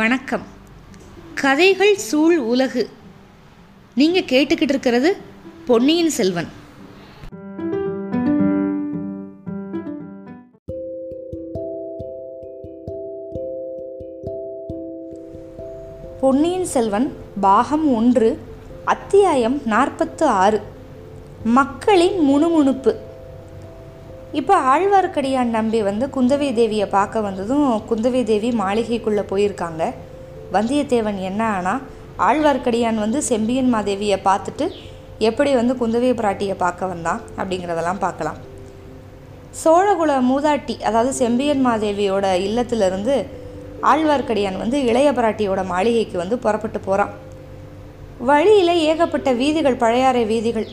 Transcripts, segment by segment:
வணக்கம். கதைகள் சூழ் உலகு. நீங்கள் கேட்டுக்கிட்டு இருக்கிறது பொன்னியின் செல்வன். பொன்னியின் செல்வன் பாகம் ஒன்று அத்தியாயம் நாற்பத்து ஆறு. மக்களின் முணுமுணுப்பு. இப்போ ஆழ்வார்க்கடியான் நம்பி வந்து குந்தவை தேவியை பார்க்க வந்ததும் குந்தவை தேவி மாளிகைக்குள்ளே போயிருக்காங்க. வந்தியத்தேவன் என்ன ஆனால் ஆழ்வார்க்கடியான் வந்து செம்பியன் மாதேவியை பார்த்துட்டு எப்படி வந்து குந்தவை பிராட்டியை பார்க்க வந்தான் அப்படிங்கிறதெல்லாம் பார்க்கலாம். சோழகுல மூதாட்டி அதாவது செம்பியன் மாதேவியோட இல்லத்திலிருந்து ஆழ்வார்க்கடியான் வந்து இளைய பிராட்டியோட மாளிகைக்கு வந்து புறப்பட்டு போகிறான் வழியில் ஏகப்பட்ட வீதிகள் பழையாறை வீதிகள்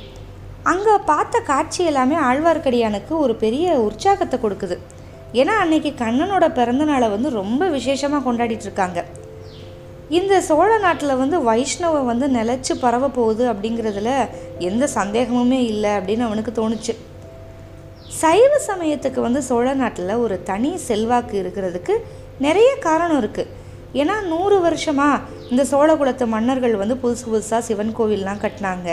அங்கே பார்த்த காட்சி எல்லாமே ஆழ்வார்க்கடியானுக்கு ஒரு பெரிய உற்சாகத்தை கொடுக்குது. ஏன்னா அன்னைக்கு கண்ணனோட பிறந்த நாளை வந்து ரொம்ப விசேஷமாக கொண்டாடிட்டு இருக்காங்க இந்த சோழ நாட்டில் வந்து வைஷ்ணவம் வந்து நிலச்சி பரவ போகுது அப்படிங்கிறதுல எந்த சந்தேகமுமே இல்லை அப்படின்னு அவனுக்கு தோணுச்சு. சைவ சமயத்துக்கு வந்து சோழ நாட்டில் ஒரு தனி செல்வாக்கு இருக்கிறதுக்கு நிறைய காரணம் இருக்குது ஏன்னா நூறு வருஷமாக இந்த சோழகுலத்து மன்னர்கள் வந்து புதுசு புதுசாக சிவன் கோவில்லாம் கட்டினாங்க.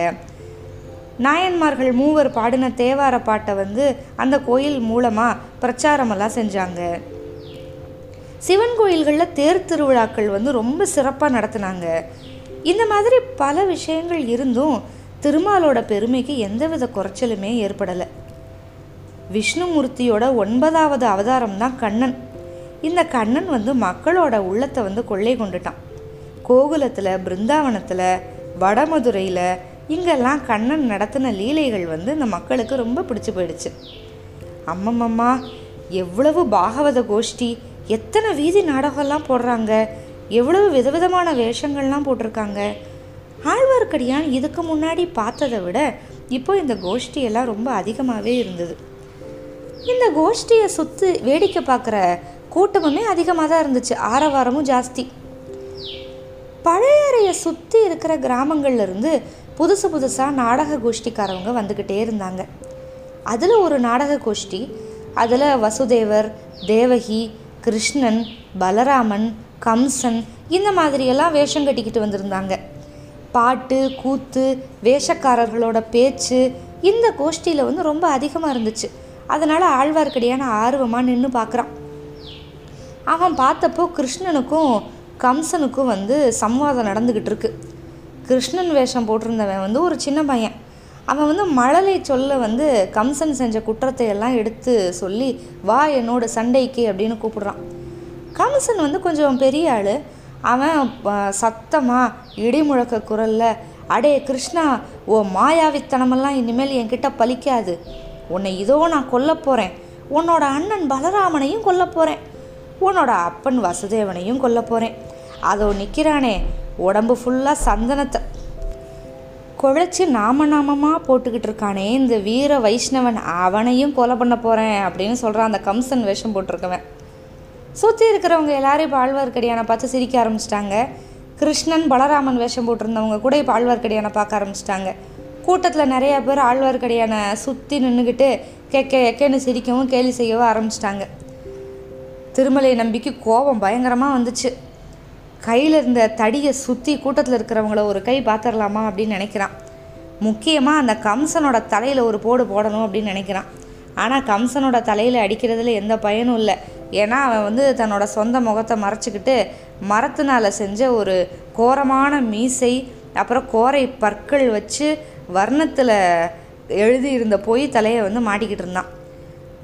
நாயன்மார்கள் மூவர் பாடின தேவார பாட்டை வந்து அந்த கோயில் மூலமாக பிரச்சாரமெல்லாம் செஞ்சாங்க. சிவன் கோயில்களில் தேர் திருவிழாக்கள் வந்து ரொம்ப சிறப்பாக நடத்தினாங்க. இந்த மாதிரி பல விஷயங்கள் இருந்தும் திருமாலோட பெருமைக்கு எந்தவித குறைச்சலுமே ஏற்படலை. விஷ்ணுமூர்த்தியோட ஒன்பதாவது அவதாரம் தான் கண்ணன். இந்த கண்ணன் வந்து மக்களோட உள்ளத்தை வந்து கொள்ளை கொண்டுட்டான். கோகுலத்தில் பிருந்தாவனத்தில் வடமதுரையில் இங்கெல்லாம் கண்ணன் நடத்தின லீலைகள் வந்து இந்த மக்களுக்கு ரொம்ப பிடிச்சி போயிடுச்சு. அம்மம்மம்மா எவ்வளவு பாகவத கோஷ்டி எத்தனை வீதி நாடகம்லாம் போடுறாங்க எவ்வளவு விதவிதமான வேஷங்கள்லாம் போட்டிருக்காங்க. ஆழ்வார்க்கடியான் இதுக்கு முன்னாடி பார்த்ததை விட இப்போ இந்த கோஷ்டியெல்லாம் ரொம்ப அதிகமாகவே இருந்தது. இந்த கோஷ்டியை சுற்றி வேடிக்கை பார்க்குற கூட்டமுமே அதிகமாக தான் இருந்துச்சு ஆரவாரமும் ஜாஸ்தி. பழையறையை சுற்றி இருக்கிற கிராமங்கள்லேருந்து புதுசு புதுசாக நாடக கோஷ்டிக்காரவங்க வந்துக்கிட்டே இருந்தாங்க. அதில் ஒரு நாடக கோஷ்டி அதில் வசுதேவர் தேவகி கிருஷ்ணன் பலராமன் கம்சன் இந்த மாதிரியெல்லாம் வேஷம் கட்டிக்கிட்டு வந்திருந்தாங்க. பாட்டு கூத்து வேஷக்காரர்களோட பேச்சு இந்த கோஷ்டியில் வந்து ரொம்ப அதிகமாக இருந்துச்சு. அதனால் ஆழ்வார்க்கடியான ஆர்வமாக நின்று பார்க்குறான் அவன் பார்த்தப்போ கிருஷ்ணனுக்கும் கம்சனுக்கும் வந்து சம்வாதம் நடந்துக்கிட்டு இருக்குது கிருஷ்ணன் வேஷம் போட்டிருந்தவன் வந்து ஒரு சின்ன பையன். அவன் வந்து மழலை சொல்ல வந்து கம்சன் செஞ்ச குற்றத்தை எல்லாம் எடுத்து சொல்லி வா என்னோட சண்டைக்கு அப்படின்னு கூப்பிடுறான். கம்சன் வந்து கொஞ்சம் பெரிய ஆள். அவன் சத்தமாக இடி முழக்க குரலில் அடே கிருஷ்ணா ஓ மாயாவித்தனமெல்லாம் இனிமேல் என்கிட்ட பலிக்காது. உன்னை இதோ நான் கொல்ல போகிறேன் உன்னோட அண்ணன் பலராமனையும் கொல்ல போகிறேன் உன்னோட அப்பன் வசுதேவனையும் கொல்ல போகிறேன் அதோ நிற்கிறானே உடம்பு ஃபுல்லாக சந்தனத்தை. குழைச்சி நாம நாமமாக போட்டுக்கிட்டு இருக்கானே இந்த வீர வைஷ்ணவன் அவனையும் கொலை பண்ண போகிறேன் அப்படின்னு சொல்கிறான் அந்த கம்சன் வேஷம் போட்டிருக்கவன். சுற்றி இருக்கிறவங்க எல்லாரும் இப்போ ஆழ்வார்க்கடியானை பார்த்து சிரிக்க ஆரம்பிச்சிட்டாங்க. கிருஷ்ணன் பலராமன் வேஷம் போட்டிருந்தவங்க கூட இப்போ ஆழ்வார்க்கடியானை பார்க்க ஆரம்பிச்சிட்டாங்க. கூட்டத்தில் நிறையா பேர் ஆழ்வார்க்கடியானை சுற்றி நின்றுக்கிட்டு கெக்க எக்கேன்னு சிரிக்கவும் கேலி செய்யவும் ஆரம்பிச்சிட்டாங்க. திருமலை நம்பிக்கை கோபம் பயங்கரமாக வந்துச்சு. கையில் இருந்த தடியை சுற்றி கூட்டத்தில் இருக்கிறவங்கள ஒரு கை பார்த்துடலாமா அப்படின்னு நினைக்கிறான். முக்கியமாக அந்த கம்சனோட தலையில் ஒரு போடு போடணும் அப்படின்னு நினைக்கிறான். ஆனால் கம்சனோட தலையில் அடிக்கிறதுல எந்த பயனும் இல்லை. ஏன்னா அவன் வந்து தன்னோட சொந்த முகத்தை மறைச்சிக்கிட்டு மரத்தினால் செஞ்ச ஒரு கோரமான மீசை அப்புறம் கோரை பற்கள் வச்சு வர்ணத்தில் எழுதியிருந்த பொய் தலையை வந்து மாட்டிக்கிட்டு இருந்தான்.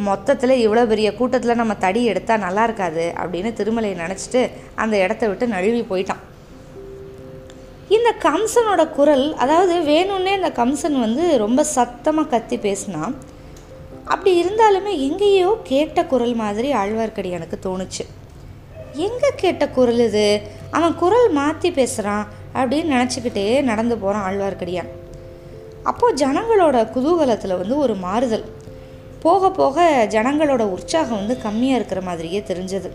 மொத்தத்தில் இவ்வளோ பெரிய கூட்டத்தில் நம்ம தடி எடுத்தால் நல்லா இருக்காது அப்படின்னு திருமலையை நினச்சிட்டு அந்த இடத்த விட்டு நழுவி போயிட்டான். இந்த கம்சனோட குரல் அதாவது வேணும்னே இந்த கம்சன் வந்து ரொம்ப சத்தமாக கத்தி பேசினான். அப்படி இருந்தாலுமே எங்கேயோ கேட்ட குரல் மாதிரி ஆழ்வார்க்கடியானுக்கு தோணுச்சு. எங்கே கேட்ட குரல் இது? அவன் குரல் மாற்றி பேசுகிறான் அப்படின்னு நினச்சிக்கிட்டே நடந்து போகிறான் ஆழ்வார்க்கடியான். அப்போது ஜனங்களோட குதூகலத்தில் வந்து ஒரு மாறுதல். போக போக ஜனங்களோட உற்சாகம் வந்து கம்மியாக இருக்கிற மாதிரியே தெரிஞ்சது.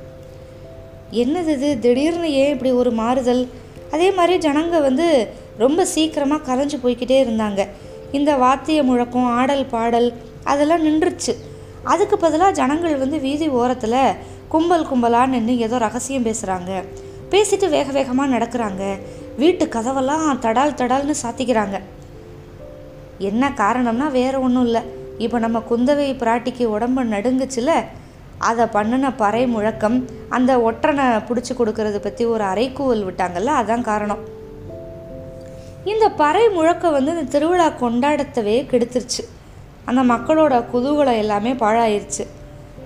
என்னது இது? திடீர்னு ஏன் இப்படி ஒரு மாறுதல்? அதே மாதிரி ஜனங்க வந்து ரொம்ப சீக்கிரமாக கலைஞ்சு போய்கிட்டே இருந்தாங்க. இந்த வாத்திய முழக்கம் ஆடல் பாடல் அதெல்லாம் நின்றுச்சு. அதுக்கு பதிலாக ஜனங்கள் வந்து வீதி ஓரத்தில் கும்பல் கும்பலாக நின்று ஏதோ ரகசியம் பேசுகிறாங்க பேசிட்டு வேக வேகமாக நடக்கிறாங்க. வீட்டு கதவெல்லாம் தடால் தடால்னு சாத்திக்கிறாங்க. என்ன காரணம்னா வேற ஒன்றும் இல்லை. இப்போ நம்ம குந்தவை பிராட்டிக்கு உடம்பு நடுங்குச்சுல அதை பண்ணின பறை முழக்கம் அந்த ஒற்றனை பிடிச்சி கொடுக்கறத பற்றி ஒரு அரைக்கூவல் விட்டாங்கல்ல அதான் காரணம். இந்த பறை முழக்கம் வந்து இந்த திருவிழா கொண்டாடத்தவே கெடுத்துருச்சு. அந்த மக்களோட குதூகலம் எல்லாமே பாழாயிருச்சு.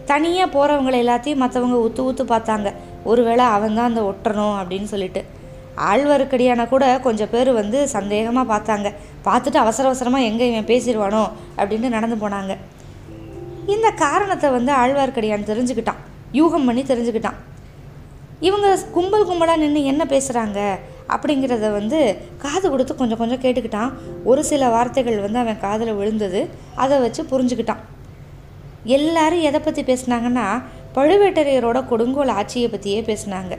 தனியாக போகிறவங்களை எல்லாத்தையும் மற்றவங்க ஊற்று ஊற்று பார்த்தாங்க. ஒருவேளை அவன் தான் அந்த ஒட்டணும் அப்படின்னு சொல்லிட்டு. ஆழ்வாருக்கடியான கூட கொஞ்சம் பேர் வந்து சந்தேகமாக பார்த்தாங்க. பார்த்துட்டு அவசர அவசரமாக எங்கே இவன் பேசிடுவானோ அப்படின்னு நடந்து போனாங்க. இந்த காரணத்தை வந்து ஆழ்வார்க்கடியான் தெரிஞ்சுக்கிட்டான். யூகம் பண்ணி தெரிஞ்சுக்கிட்டான். இவங்க கும்பல் கும்பலாக நின்று என்ன பேசுகிறாங்க அப்படிங்கிறத வந்து காது கொடுத்து கொஞ்சம் கொஞ்சம் கேட்டுக்கிட்டான். ஒரு சில வார்த்தைகள் வந்து அவன் காதில் விழுந்தது. அதை வச்சு புரிஞ்சுக்கிட்டான். எல்லாரும் எதை பற்றி பேசுனாங்கன்னா பழுவேட்டரையரோட கொடுங்கோல் ஆட்சியை பற்றியே பேசுனாங்க.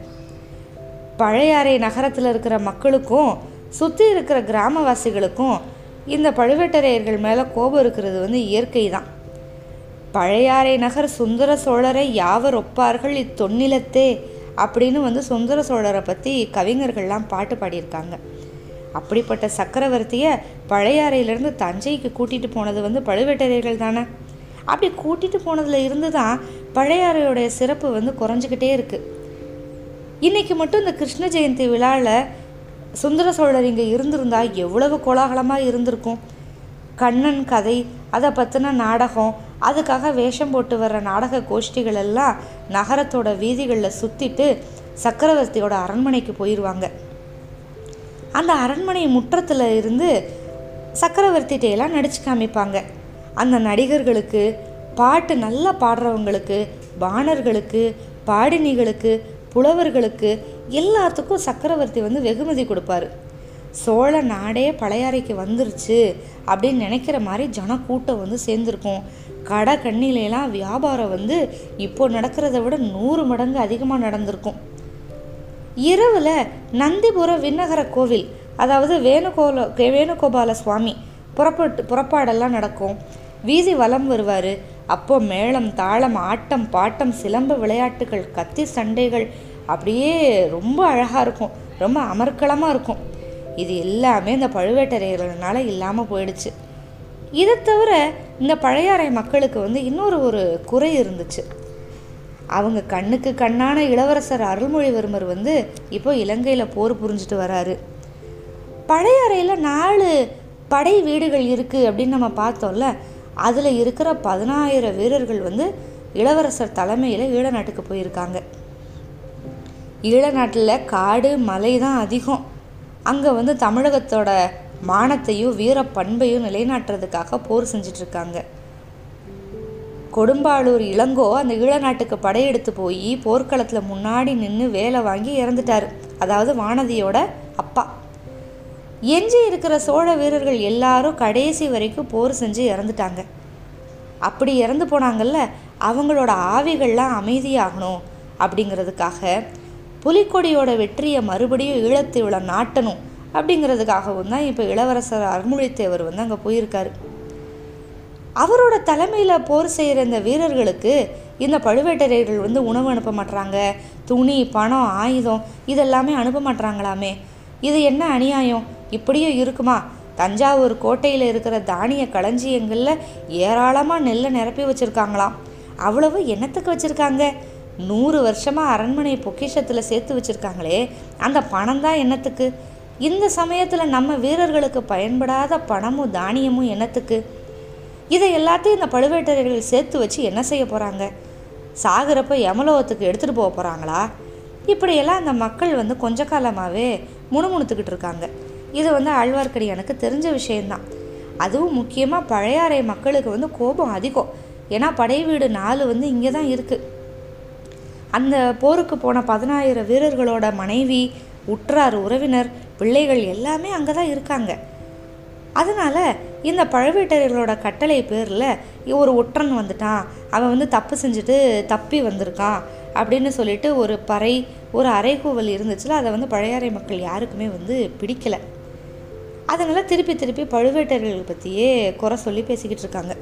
பழையாறை நகரத்தில் இருக்கிற மக்களுக்கும் சுற்றி இருக்கிற கிராமவாசிகளுக்கும் இந்த பழுவேட்டரையர்கள் மேலே கோபம் இருக்கிறது வந்து இயற்கை தான் பழையாறை நகர் சுந்தர சோழரை யாவர் ஒப்பார்கள்? இத்தொன்னிலத்தே அப்படின்னு வந்து சுந்தர சோழரை பற்றி கவிஞர்கள்லாம் பாட்டு பாடியிருக்காங்க. அப்படிப்பட்ட சக்கரவர்த்தியை பழையாறையிலேருந்து தஞ்சைக்கு கூட்டிகிட்டு போனது வந்து பழுவேட்டரையர்கள் தானே? அப்படி கூட்டிகிட்டு போனதில் இருந்து தான் பழையாறையோடைய சிறப்பு வந்து குறைஞ்சிக்கிட்டே இருக்குது இன்றைக்கி மட்டும் இந்த கிருஷ்ண ஜெயந்தி விழாவில் சுந்தர சோழர் இங்கே இருந்திருந்தா எவ்வளவு கோலாகலமாக இருந்திருக்கும். கண்ணன் கதை அதை பற்றின நாடகம் அதுக்காக வேஷம் போட்டு வர்ற நாடக கோஷ்டிகள் எல்லாம் நகரத்தோட வீதிகளில் சுற்றிட்டு சக்கரவர்த்தியோட அரண்மனைக்கு போயிடுவாங்க அந்த அரண்மனை முற்றத்தில் இருந்து சக்கரவர்த்திகிட்டையெல்லாம் நடிச்சு காமிப்பாங்க. அந்த நடிகர்களுக்கு பாட்டு நல்லா பாடுறவங்களுக்கு பாணர்களுக்கு பாடினிகளுக்கு புலவர்களுக்கு எல்லாத்துக்கும் சக்கரவர்த்தி வந்து வெகுமதி கொடுப்பாரு. சோழ நாடே பழையாறைக்கு வந்துருச்சு அப்படின்னு நினைக்கிற மாதிரி ஜனக்கூட்டம் வந்து சேர்ந்துருக்கும். கடை கண்ணிலெல்லாம் வியாபாரம் வந்து இப்போ நடக்கிறத விட நூறு மடங்கு அதிகமாக நடந்திருக்கும். இரவில் நந்திபுர விண்ணகர கோவில் அதாவது வேணுகோல வேணுகோபால சுவாமி புறப்பட்டு புறப்பாடெல்லாம் நடக்கும். வீதி வலம் வருவார். அப்போ மேளம் தாளம் ஆட்டம் பாட்டம் சிலம்ப விளையாட்டுகள் கத்தி சண்டைகள் அப்படியே ரொம்ப அழகாக இருக்கும். ரொம்ப அமர்க்களமாக இருக்கும். இது எல்லாமே இந்த பழுவேட்டரையர்களால் இல்லாமல் போயிடுச்சு. இதை தவிர இந்த பழையாறை மக்களுக்கு வந்து இன்னொரு ஒரு குறை இருந்துச்சு. அவங்க கண்ணுக்கு கண்ணான இளவரசர் அருள்மொழிவர்மர் வந்து இப்போ இலங்கையில் போர் புரிஞ்சுட்டு வராரு. பழையாறையில் நாலு படை வீடுகள் இருக்குது அப்படின்னு நம்ம பார்த்தோம்ல அதில் இருக்கிற பதினாயிரம் வீரர்கள் வந்து இளவரசர் தலைமையில் ஈழ நாட்டுக்கு போயிருக்காங்க. ஈழ நாட்டில் காடு மலை தான் அதிகம். அங்கே வந்து தமிழகத்தோட மானத்தையும் வீர பண்பையும் நிலைநாட்டுறதுக்காக போர் செஞ்சிட்ருக்காங்க. கொடும்பாளூர் இளங்கோ அந்த ஈழ நாட்டுக்கு படையெடுத்து போய் போர்க்களத்தில் முன்னாடி நின்று வேலை வாங்கி இறந்துட்டார். அதாவது வானதியோட எஞ்சி இருக்கிற சோழ வீரர்கள் எல்லாரும் கடைசி வரைக்கும் போர் செஞ்சு இறந்துட்டாங்க. அப்படி இறந்து போனாங்கல்ல அவங்களோட ஆவிகள்லாம் அமைதியாகணும் அப்படிங்கிறதுக்காக புலிக்கொடியோட வெற்றியை மறுபடியும் ஈழத்தீவுல நாட்டணும் அப்படிங்கிறதுக்காகவும் தான் இப்போ இளவரசர் அருள்மொழித்தேவர் வந்து அங்கே போயிருக்காரு. அவரோட தலைமையில் போர் செய்கிற இந்த வீரர்களுக்கு இந்த பழுவேட்டரையர்கள் வந்து உணவு அனுப்ப மாட்டுறாங்க துணி பணம் ஆயுதம் இதெல்லாமே அனுப்ப மாட்டுறாங்களாமே இது என்ன அநியாயம்? இப்படியும் இருக்குமா? தஞ்சாவூர் கோட்டையில் இருக்கிற தானிய களஞ்சியங்களில் ஏராளமாக நெல்லை நிரப்பி வச்சுருக்காங்களாம். அவ்வளவு என்னத்துக்கு வச்சுருக்காங்க? நூறு வருஷமாக அரண்மனை பொக்கிஷத்தில் சேர்த்து வச்சுருக்காங்களே அந்த பணம் தான் என்னத்துக்கு? இந்த சமயத்தில் நம்ம வீரர்களுக்கு பயன்படாத பணமும் தானியமும் என்னத்துக்கு? இதை எல்லாத்தையும் இந்த பழுவேட்டரையர்கள் சேர்த்து வச்சு என்ன செய்ய போகிறாங்க சாகிறப்ப யமலோகத்துக்கு எடுத்துகிட்டு போக போகிறாங்களா இப்படியெல்லாம் அந்த மக்கள் வந்து கொஞ்ச காலமாகவே முணுமுணுத்துக்கிட்டு இருக்காங்க. இது வந்து ஆழ்வார்க்கடியானுக்கு தெரிஞ்ச விஷயந்தான் அதுவும் முக்கியமாக பழையாறை மக்களுக்கு வந்து கோபம் அதிகம். ஏன்னா படை வீடு நாலு வந்து இங்கே தான் இருக்குது அந்த போருக்கு போன பதினாயிரம் வீரர்களோட மனைவி உற்றார் உறவினர் பிள்ளைகள் எல்லாமே அங்கே தான் இருக்காங்க. அதனால் இந்த பழுவேட்டரையர்களோட கட்டளை பேரில் ஒரு ஒற்றன் வந்துட்டான். அவன் வந்து தப்பு செஞ்சுட்டு தப்பி வந்திருக்கான் அப்படின்னு சொல்லிட்டு ஒரு பறை ஒரு அரைகூவல் இருந்துச்சுல அதை வந்து பழையாறை மக்கள் யாருக்குமே வந்து பிடிக்கலை. அதனால் திருப்பி திருப்பி பழுவேட்டர்களை பற்றியே குறை சொல்லி பேசிக்கிட்டு இருக்காங்க.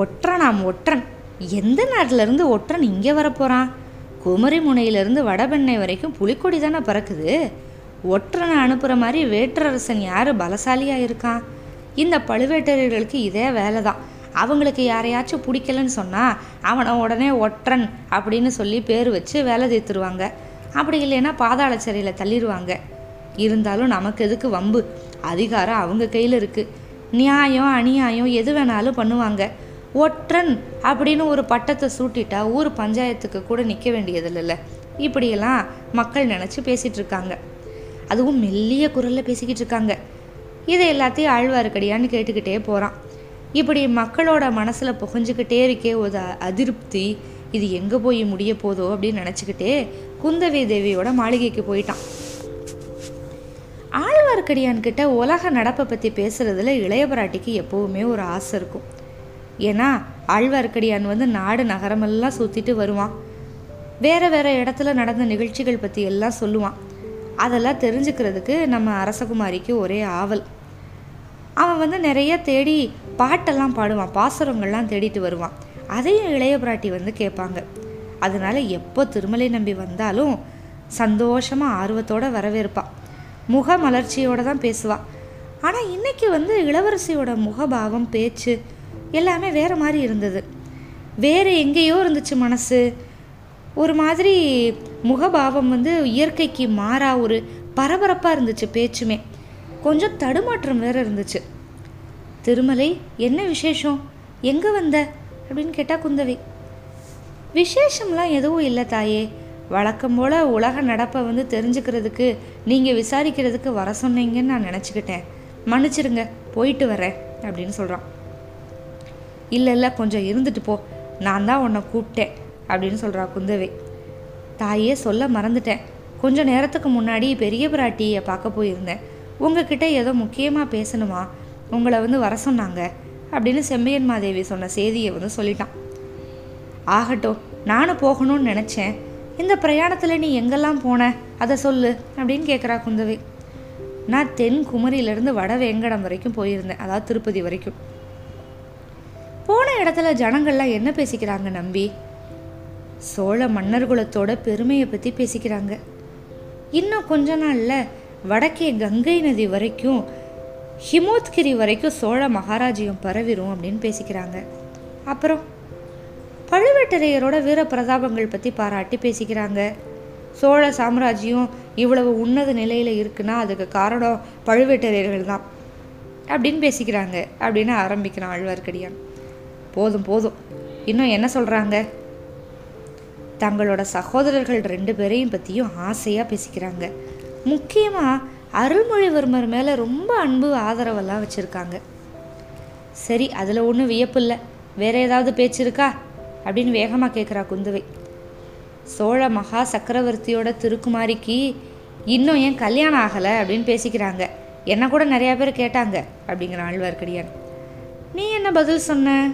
ஒற்றனாம் ஒற்றன். எந்த நாட்டிலேருந்து ஒற்றன் இங்கே வரப்போகிறான் குமரி முனையிலிருந்து வடபெண்ணை வரைக்கும் புலிக்கொடி தானே பறக்குது. ஒற்றனை அனுப்புகிற மாதிரி வேற்றரசன் யார்? பலசாலியாக இருக்கான். இந்த பழுவேட்டரர்களுக்கு இதே வேலை தான் அவங்களுக்கு யாரையாச்சும் பிடிக்கலன்னு சொன்னால் அவனை உடனே ஒற்றன் அப்படின்னு சொல்லி பேர் வச்சு வேலை தீர்த்துருவாங்க அப்படி இல்லைன்னா பாதாள சிறையில் தள்ளிடுவாங்க இருந்தாலும் நமக்கு எதுக்கு வம்பு? அதிகாரம் அவங்க கையில் இருக்குது நியாயம் அநியாயம் எது வேணாலும் பண்ணுவாங்க. ஒற்றன் அப்படின்னு ஒரு பட்டத்தை சூட்டிட்டா ஊர் பஞ்சாயத்துக்கு கூட நிற்க வேண்டியதில்லைல்ல. இப்படியெல்லாம் மக்கள் நினச்சி பேசிகிட்டு இருக்காங்க. அதுவும் மெல்லிய குரலில் பேசிக்கிட்டு இருக்காங்க. இதை எல்லாத்தையும் ஆழ்வார்க்கடியான்னு கேட்டுக்கிட்டே போகிறான் இப்படி மக்களோட மனசில் புகஞ்சுக்கிட்டே இருக்கே ஒரு அதிருப்தி இது எங்கே போய் முடிய போதோ அப்படின்னு நினச்சிக்கிட்டே குந்தவி தேவியோட மாளிகைக்கு போயிட்டான். ஆழ்வார்க்கடியான்கிட்ட உலக நடப்பை பற்றி பேசுகிறதுல இளையபராட்டிக்கு எப்போவுமே ஒரு ஆசை இருக்கும். ஏன்னா ஆழ்வார்க்கடியான் வந்து நாடு நகரமெல்லாம் சுற்றிட்டு வருவான். வேறு வேறு இடத்துல நடந்த நிகழ்ச்சிகள் பற்றி எல்லாம் சொல்லுவான். அதெல்லாம் தெரிஞ்சுக்கிறதுக்கு நம்ம அரசகுமாரிக்கு ஒரே ஆவல். அவன் வந்து நிறைய தேடி பாட்டெல்லாம் பாடுவான் பாசுரங்கள்லாம் தேடிட்டு வருவான். அதையும் இளைய பிராட்டி வந்து கேட்பாங்க. அதனால் எப்போ திருமலை நம்பி வந்தாலும் சந்தோஷமாக ஆர்வத்தோட வரவேற்பான். முக மலர்ச்சியோடு தான் பேசுவாள் ஆனால் இன்றைக்கி வந்து இளவரசியோட முகபாவம் பேச்சு எல்லாமே வேறு மாதிரி இருந்தது. வேறு எங்கேயோ இருந்துச்சு மனசு. ஒரு மாதிரி முகபாவம் வந்து இயற்கைக்கு மாறா ஒரு பரபரப்பாக இருந்துச்சு பேச்சுமே. கொஞ்சம் தடுமாற்றம் வேறு இருந்துச்சு. திருமலை என்ன விசேஷம்? எங்கே வந்த? அப்படின்னு கேட்டால் குந்தவி. விசேஷம்லாம் எதுவும் இல்லை தாயே. வழக்கம் போல் உலக நடப்பை வந்து தெரிஞ்சுக்கிறதுக்கு நீங்கள் விசாரிக்கிறதுக்கு வர சொன்னீங்கன்னு நான் நினச்சிக்கிட்டேன். மன்னிச்சிருங்க போயிட்டு வரேன் அப்படின்னு சொல்கிறான் இல்லை இல்லை கொஞ்சம் இருந்துட்டு போ. நான் தான் உன்னை கூப்பிட்டேன் அப்படின்னு சொல்கிறா குந்தவை. தாயே சொல்ல மறந்துட்டேன். கொஞ்சம் நேரத்துக்கு முன்னாடி பெரிய பிராட்டியை பார்க்க போயிருந்தேன். உங்ககிட்ட ஏதோ முக்கியமாக பேசணுமா? உங்களை வந்து வர சொன்னாங்க அப்படின்னு செம்மையன் மாதேவி சொன்ன செய்தியை வந்து சொல்லிட்டான். ஆகட்டும் நானும் போகணும்னு நினச்சேன். இந்த பிரயாணத்தில் நீ எங்கெல்லாம் போன? அதை சொல்லு அப்படின்னு கேட்குறா குந்தவை. நான் தென் குமரியிலேருந்து வட வேங்கடம் வரைக்கும் போயிருந்தேன் அதாவது திருப்பதி வரைக்கும். போன இடத்துல ஜனங்கள்லாம் என்ன பேசிக்கிறாங்க நம்பி? சோழ மன்னர்குலத்தோட பெருமையை பற்றி பேசிக்கிறாங்க. இன்னும் கொஞ்ச நாளில் வடக்கே கங்கை நதி வரைக்கும் ஹிமோத்கிரி வரைக்கும் சோழ மகாராஜியம் பரவிடும் அப்படின்னு பேசிக்கிறாங்க. அப்புறம்? பழுவேட்டரையரோட வீர பிரதாபங்கள் பற்றி பாராட்டி பேசிக்கிறாங்க. சோழ சாம்ராஜ்யம் இவ்வளவு உன்னத நிலையில் இருக்குன்னா அதுக்கு காரணம் பழுவேட்டரையர்கள் தான். அப்படின்னு பேசிக்கிறாங்க. அப்படின்னு ஆரம்பிக்கிறான் ஆழ்வார்க்கடியான். போதும் போதும். இன்னும் என்ன சொல்கிறாங்க தங்களோட சகோதரர்கள் ரெண்டு பேரையும் பற்றியும் ஆசையாக பேசிக்கிறாங்க. முக்கியமாக அருள்மொழிவர்மர் மேலே ரொம்ப அன்பு ஆதரவெல்லாம் வச்சுருக்காங்க. சரி அதில் ஒன்றும் வியப்பு இல்லை. வேற ஏதாவது பேச்சு இருக்கா? அப்படின்னு வேகமாக கேட்குறா குந்தவை. சோழ மகா சக்கரவர்த்தியோட திருக்குமாரிக்கு இன்னும் ஏன் கல்யாணம் ஆகலை அப்படின்னு பேசிக்கிறாங்க. என்ன கூட நிறையா பேர் கேட்டாங்க அப்படிங்கிற ஆழ்வார்க்கடியான். நீ என்ன பதில் சொன்ன?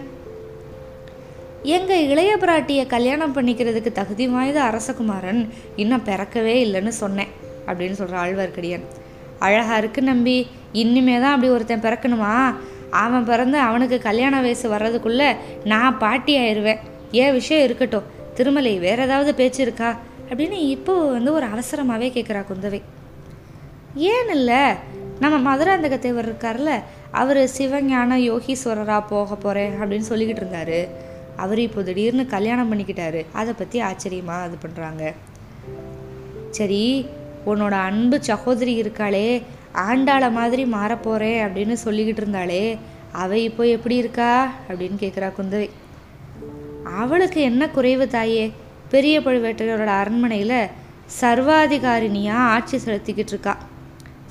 எங்கள் இளைய பிராட்டியை கல்யாணம் பண்ணிக்கிறதுக்கு தகுதி வாய்ந்த அரசகுமாரன் இன்னும் பிறக்கவே இல்லைன்னு சொன்னேன் அப்படின்னு சொல்கிற ஆழ்வார்க்கடியான். அழகா இருக்கு நம்பி இனிமே தான் அப்படி ஒருத்தன் பிறக்கணுமா? அவன் பிறந்து அவனுக்கு கல்யாண வயசு வர்றதுக்குள்ளே நான் பாட்டி ஆயிடுவேன் ஏன் விஷயம் இருக்கட்டும். திருமலை வேற ஏதாவது பேச்சு இருக்கா? அப்படின்னு இப்போ வந்து ஒரு அவசரமாகவே கேட்குறா குந்தவை. ஏன் இல்லை? நம்ம மதுராந்தக தேவர் இருக்கார்ல அவர் சிவஞான யோகீஸ்வரராக போக போகிறேன் அப்படின்னு சொல்லிக்கிட்டு இருந்தாரு. அவர் இப்போ திடீர்னு கல்யாணம் பண்ணிக்கிட்டாரு. அதை பற்றி ஆச்சரியமாக இது பண்ணுறாங்க சரி உன்னோட அன்பு சகோதரி இருக்காளே ஆண்டாள மாதிரி மாறப்போகிறேன் அப்படின்னு சொல்லிக்கிட்டு இருந்தாளே அவ இப்போ எப்படி இருக்கா? அப்படின்னு கேட்குறா குந்தவை. அவளுக்கு என்ன குறைவு தாயே? பெரிய பழுவேட்டரையரோட அரண்மனையில் சர்வாதிகாரினியாக ஆட்சி செலுத்திக்கிட்டு இருக்கா.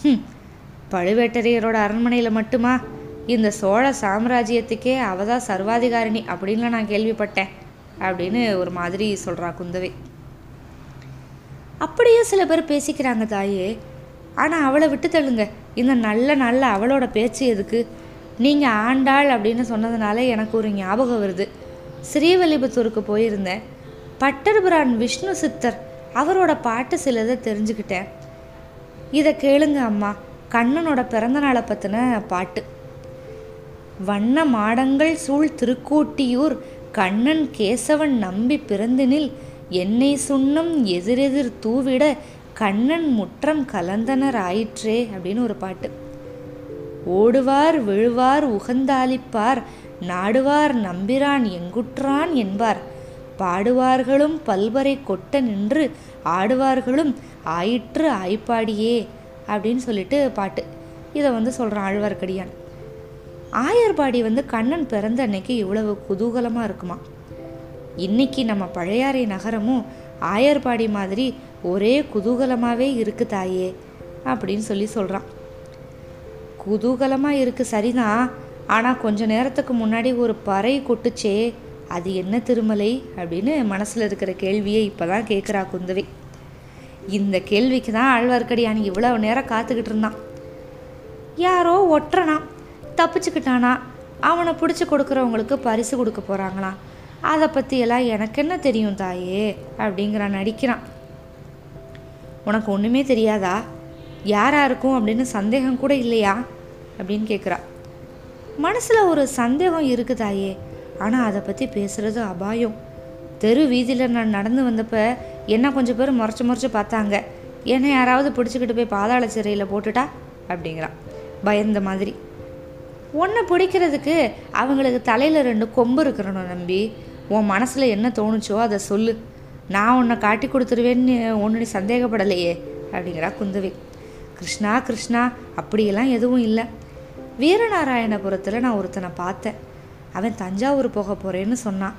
ம் பழுவேட்டரையரோட அரண்மனையில் மட்டுமா? இந்த சோழ சாம்ராஜ்யத்துக்கே அவ தான் சர்வாதிகாரிணி அப்படின்னு நான் கேள்விப்பட்டேன் அப்படின்னு ஒரு மாதிரி சொல்கிறா குந்தவை. அப்படியே சில பேர் பேசிக்கிறாங்க தாயே. ஆனால் அவளை விட்டு தள்ளுங்க. இந்த நல்ல நல்ல அவளோட பேச்சு எதுக்கு? நீங்கள் ஆண்டாள் அப்படின்னு சொன்னதுனால எனக்கு ஒரு ஞாபகம் வருது. ஸ்ரீவல்லிபுத்தூருக்கு போயிருந்தேன். பட்டர்புரான் விஷ்ணு சித்தர் அவரோட பாட்டு சிலதை தெரிஞ்சுக்கிட்டேன். இதை கேளுங்க அம்மா கண்ணனோட பிறந்தநாளை பற்றின பாட்டு. வண்ண மாடங்கள் சூழ் திருக்கூட்டியூர் கண்ணன் கேசவன் நம்பி பிறந்தினில் என்னை சுண்ணம் எதிரெதிர் தூவிட கண்ணன் முற்றம் கலந்தனர் ஆயிற்றே அப்படின்னு ஒரு பாட்டு. ஓடுவார் விழுவார் உகந்தாளிப்பார் நாடுவார் நம்பிரான் எங்குற்றான் என்பார். பாடுவார்களும் பல்வரை கொட்ட நின்று ஆடுவார்களும் ஆயிற்று ஆய்ப்பாடியே அப்படின்னு சொல்லிட்டு பாட்டு. இதை வந்து சொல்கிறான் ஆழ்வார்க்கடியான். ஆயர்பாடி வந்து கண்ணன் பிறந்த அன்னைக்கு இவ்வளவு குதூகலமாக இருக்குமா? இன்னைக்கு நம்ம பழையாறை நகரமும் ஆயர்பாடி மாதிரி ஒரே குதூகலமாகவே இருக்கு தாயே அப்படின்னு சொல்லி சொல்கிறான் குதூகலமாக இருக்குது சரிதான் ஆனால் கொஞ்ச நேரத்துக்கு முன்னாடி ஒரு பறை கொட்டுச்சே அது என்ன திருமலை அப்படின்னு மனசில் இருக்கிற கேள்வியை இப்போ தான் கேட்குறா குந்தவை. இந்த கேள்விக்கு தான் ஆழ்வார்க்கடியான் இவ்வளோ நேரம் காத்துக்கிட்டு இருந்தான். யாரோ ஒட்டுறனா தப்பிச்சுக்கிட்டானா அவனை பிடிச்சி கொடுக்குறவங்களுக்கு பரிசு கொடுக்க போகிறாங்களாம் அதை பற்றியெல்லாம் எனக்கு என்ன தெரியும் தாயே அப்படிங்கிறான் நடிக்கிறான். உனக்கு ஒன்றுமே தெரியாதா? யாராக இருக்கும் அப்படின்னு சந்தேகம் கூட இல்லையா? அப்படின்னு கேட்குறா மனசில் ஒரு சந்தேகம் இருக்குதாயே? ஆனால் அதை பற்றி பேசுகிறது அபாயம். தெரு வீதியில் நான் நடந்து வந்தப்போ என்ன கொஞ்சம் பேர் முறைச்சி முறைச்சி பார்த்தாங்க. என்னை யாராவது பிடிச்சிக்கிட்டு போய் பாதாள சிறையில் போட்டுட்டா? அப்படிங்கிறான். பயந்த மாதிரி. உன்னை பிடிக்கிறதுக்கு அவங்களுக்கு தலையில் ரெண்டு கொம்பு இருக்கிறணும் நம்பி. உன் மனசில் என்ன தோணுச்சோ அதை சொல்லு. நான் உன்னை காட்டி கொடுத்துருவேன்னு ஒன்று சந்தேகப்படலையே அப்படிங்கிறா குந்தவி. கிருஷ்ணா கிருஷ்ணா அப்படியெல்லாம் எதுவும் இல்லை. வீரநாராயணபுரத்தில் நான் ஒருத்தனை பார்த்தேன். அவன் தஞ்சாவூர் போக போகிறேன்னு சொன்னான்.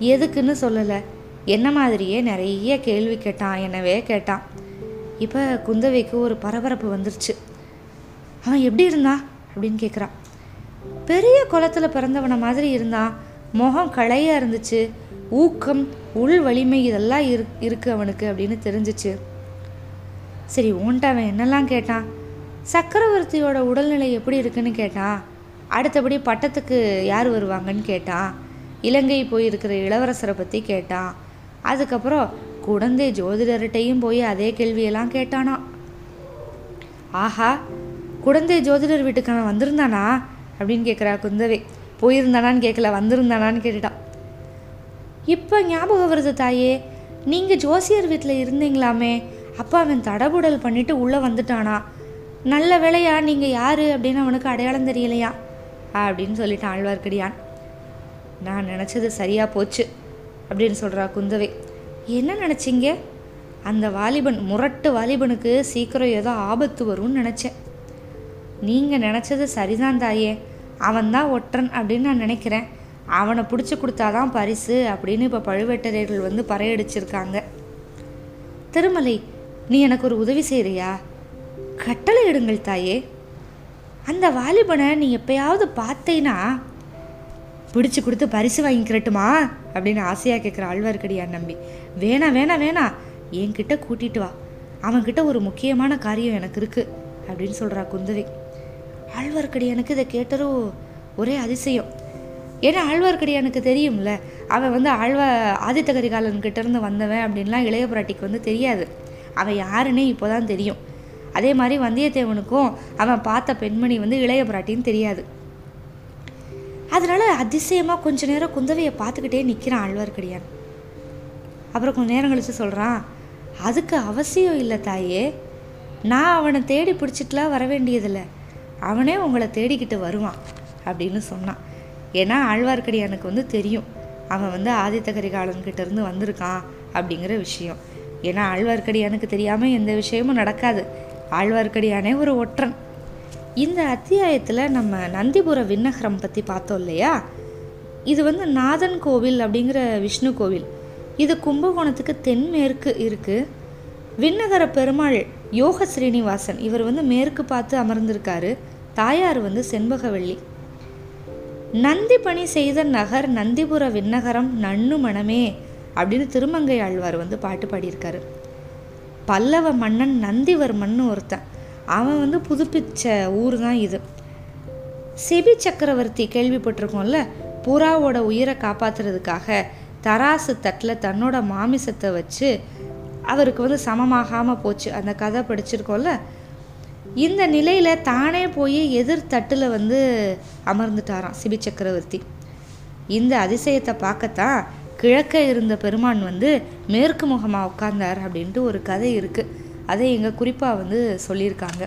எதுக்குன்னு சொல்லலை. என்ன மாதிரியே நிறைய கேள்வி கேட்டான் என்னவே கேட்டான். இப்போ குந்தவைக்கு ஒரு பரபரப்பு வந்துருச்சு. அவன் எப்படி இருந்தான் அப்படின்னு கேட்குறான் பெரிய குளத்தில் பிறந்தவனை மாதிரி இருந்தான் முகம் களையாக இருந்துச்சு. ஊக்கம் உள் வலிமை இதெல்லாம் இரு இருக்குது அவனுக்கு அப்படின்னு தெரிஞ்சிச்சு. சரி உன்ட்ட அவன் என்னெல்லாம் கேட்டான்? சக்கரவர்த்தியோட உடல்நிலை எப்படி இருக்குன்னு கேட்டான் அடுத்தபடி பட்டத்துக்கு யார் வருவாங்கன்னு கேட்டான் இலங்கை போயிருக்கிற இளவரசரை பற்றி கேட்டான் அதுக்கப்புறம் குழந்தை ஜோதிடர்கிட்டையும் போய் அதே கேள்வியெல்லாம் கேட்டானா. ஆஹா குழந்தை ஜோதிடர் வீட்டுக்கு அவன் வந்திருந்தானா? அப்படின்னு கேட்குறா குந்தவை. போயிருந்தானான்னு கேட்கல வந்திருந்தானான்னு கேட்டுட்டான் இப்போ ஞாபகம் வருது தாயே நீங்கள் ஜோசியர் வீட்டில் இருந்தீங்களாமே அப்பா அவன் தடபுடல் பண்ணிட்டு உள்ளே வந்துட்டானா? நல்ல வேலையா நீங்கள் யார் அப்படின்னு அவனுக்கு அடையாளம் தெரியலையா? அப்படின்னு சொல்லிட்டு ஆழ்வார்க்கடியான். நான் நினச்சது சரியாக போச்சு அப்படின்னு சொல்கிறா குந்தவை. என்ன நினச்சிங்க? அந்த வாலிபன் முரட்டு வாலிபனுக்கு சீக்கிரம் ஏதோ ஆபத்து வரும்னு நினச்சேன். நீங்கள் நினச்சது சரிதான் தாயே அவன்தான் ஒற்றன் அப்படின்னு நான் நினைக்கிறேன். அவனை பிடிச்சி கொடுத்தாதான் பரிசு அப்படின்னு இப்போ பழுவேட்டரையர்கள் வந்து பறையடிச்சிருக்காங்க. திருமலை நீ எனக்கு ஒரு உதவி செய்கிறியா கட்டளை இடுங்கள் தாயே. அந்த வாலிபனை நீ எப்பயாவது பார்த்தேன்னா பிடிச்சி கொடுத்து பரிசு வாங்கிக்கிறட்டுமா அப்படின்னு ஆசையாக கேட்குற ஆழ்வார்க்கடியான் நம்பி. வேணாம் வேணாம் வேணாம் என்கிட்ட கூட்டிட்டு வா. அவன்கிட்ட ஒரு முக்கியமான காரியம் எனக்கு இருக்குது அப்படின்னு சொல்கிறா குந்தவை. ஆழ்வார்க்கடியானுக்கு இதை கேட்டதும் ஒரே அதிசயம். ஏன்னா ஆழ்வார்க்கடியானுக்கு தெரியும்ல அவன் வந்து ஆழ்வா ஆதித்த கரிகாலன் வந்தவன் அப்படின்லாம் இளைய பிராட்டிக்கு வந்து தெரியாது. அவன் யாருன்னே இப்போ தான் தெரியும். அதே மாதிரி வந்தியத்தேவனுக்கும் அவன் பார்த்த பெண்மணி வந்து இளைய பிராட்டின்னு தெரியாது. அதனால அதிசயமாக கொஞ்ச நேரம் குந்தவையை பார்த்துக்கிட்டே நிற்கிறான் ஆழ்வார்க்கடியான். அப்புறம் கொஞ்ச நேரம் கழிச்சு சொல்கிறான் அதுக்கு அவசியம் இல்லை தாயே. நான் அவனை தேடி பிடிச்சிட்டுலாம் வர வேண்டியதில்லை. அவனே உங்களை தேடிக்கிட்டு வருவான் அப்படின்னு சொன்னான். ஏன்னா ஆழ்வார்க்கடியானுக்கு வந்து தெரியும் அவன் வந்து ஆதித்த கரிகாலன்கிட்டேருந்து வந்திருக்கான் அப்படிங்கிற விஷயம். ஏன்னா ஆழ்வார்க்கடியானுக்கு தெரியாமல் எந்த விஷயமும் நடக்காது. ஆழ்வார்க்கடியானே ஒரு ஒற்றன். இந்த அத்தியாயத்தில் நம்ம நந்திபுர விண்ணகரம் பற்றி பார்த்தோம் இல்லையா? இது வந்து நாதன் கோவில் அப்படிங்கிற விஷ்ணு கோவில். இது கும்பகோணத்துக்கு தென்மேற்கு இருக்குது விண்ணகர பெருமாள் யோக ஸ்ரீனிவாசன் இவர் வந்து மேற்கு பார்த்து அமர்ந்திருக்காரு. தாயார் வந்து செண்பகவள்ளி. நந்தி பணி செய்த நகர் நந்திபுர விண்ணகரம் நன்னு மனமே அப்படின்னு திருமங்கை ஆழ்வார் வந்து பாட்டு பாடியிருக்காரு. பல்லவ மன்னன் நந்திவர்மன் ஒருத்தன். அவன் வந்து புதுப்பிச்ச ஊர் தான் இது. செபி சக்கரவர்த்தி கேள்விப்பட்டிருக்கோம்ல புறாவோட உயிரை காப்பாத்துறதுக்காக தராசு தட்டில் தன்னோட மாமிசத்தை வச்சு அவருக்கு வந்து சமமாகாமல் போச்சு. அந்த கதை படிச்சிருக்கோம்ல இந்த நிலையில் தானே போய் எதிர் தட்டில் வந்து அமர்ந்துட்டாராம் சிபி சக்கரவர்த்தி. இந்த அதிசயத்தை பார்க்கத்தான் கிழக்க இருந்த பெருமான் வந்து மேற்கு முகமாக உட்கார்ந்தார் அப்படின்ட்டு ஒரு கதை இருக்குது அதை எங்கள் குறிப்பாக வந்து சொல்லியிருக்காங்க.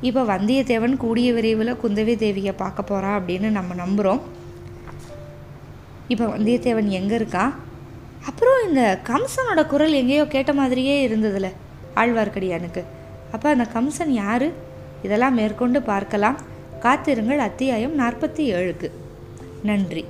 இப்போ வந்தியத்தேவன் கூடிய விரைவில் குந்தவி தேவியை பார்க்க போகிறா அப்படின்னு நம்ம நம்புகிறோம் இப்போ வந்தியத்தேவன் எங்கே இருக்கா? அப்புறம் இந்த கம்சனோட குரல் எங்கேயோ கேட்ட மாதிரியே இருந்ததுல ஆழ்வார்க்கடியானுக்கு. அப்போ அந்த கம்சன் யார்? இதெல்லாம் மேற்கொண்டு பார்க்கலாம். காத்திருங்கள் அத்தியாயம் நாற்பத்தி ஏழுக்கு. நன்றி.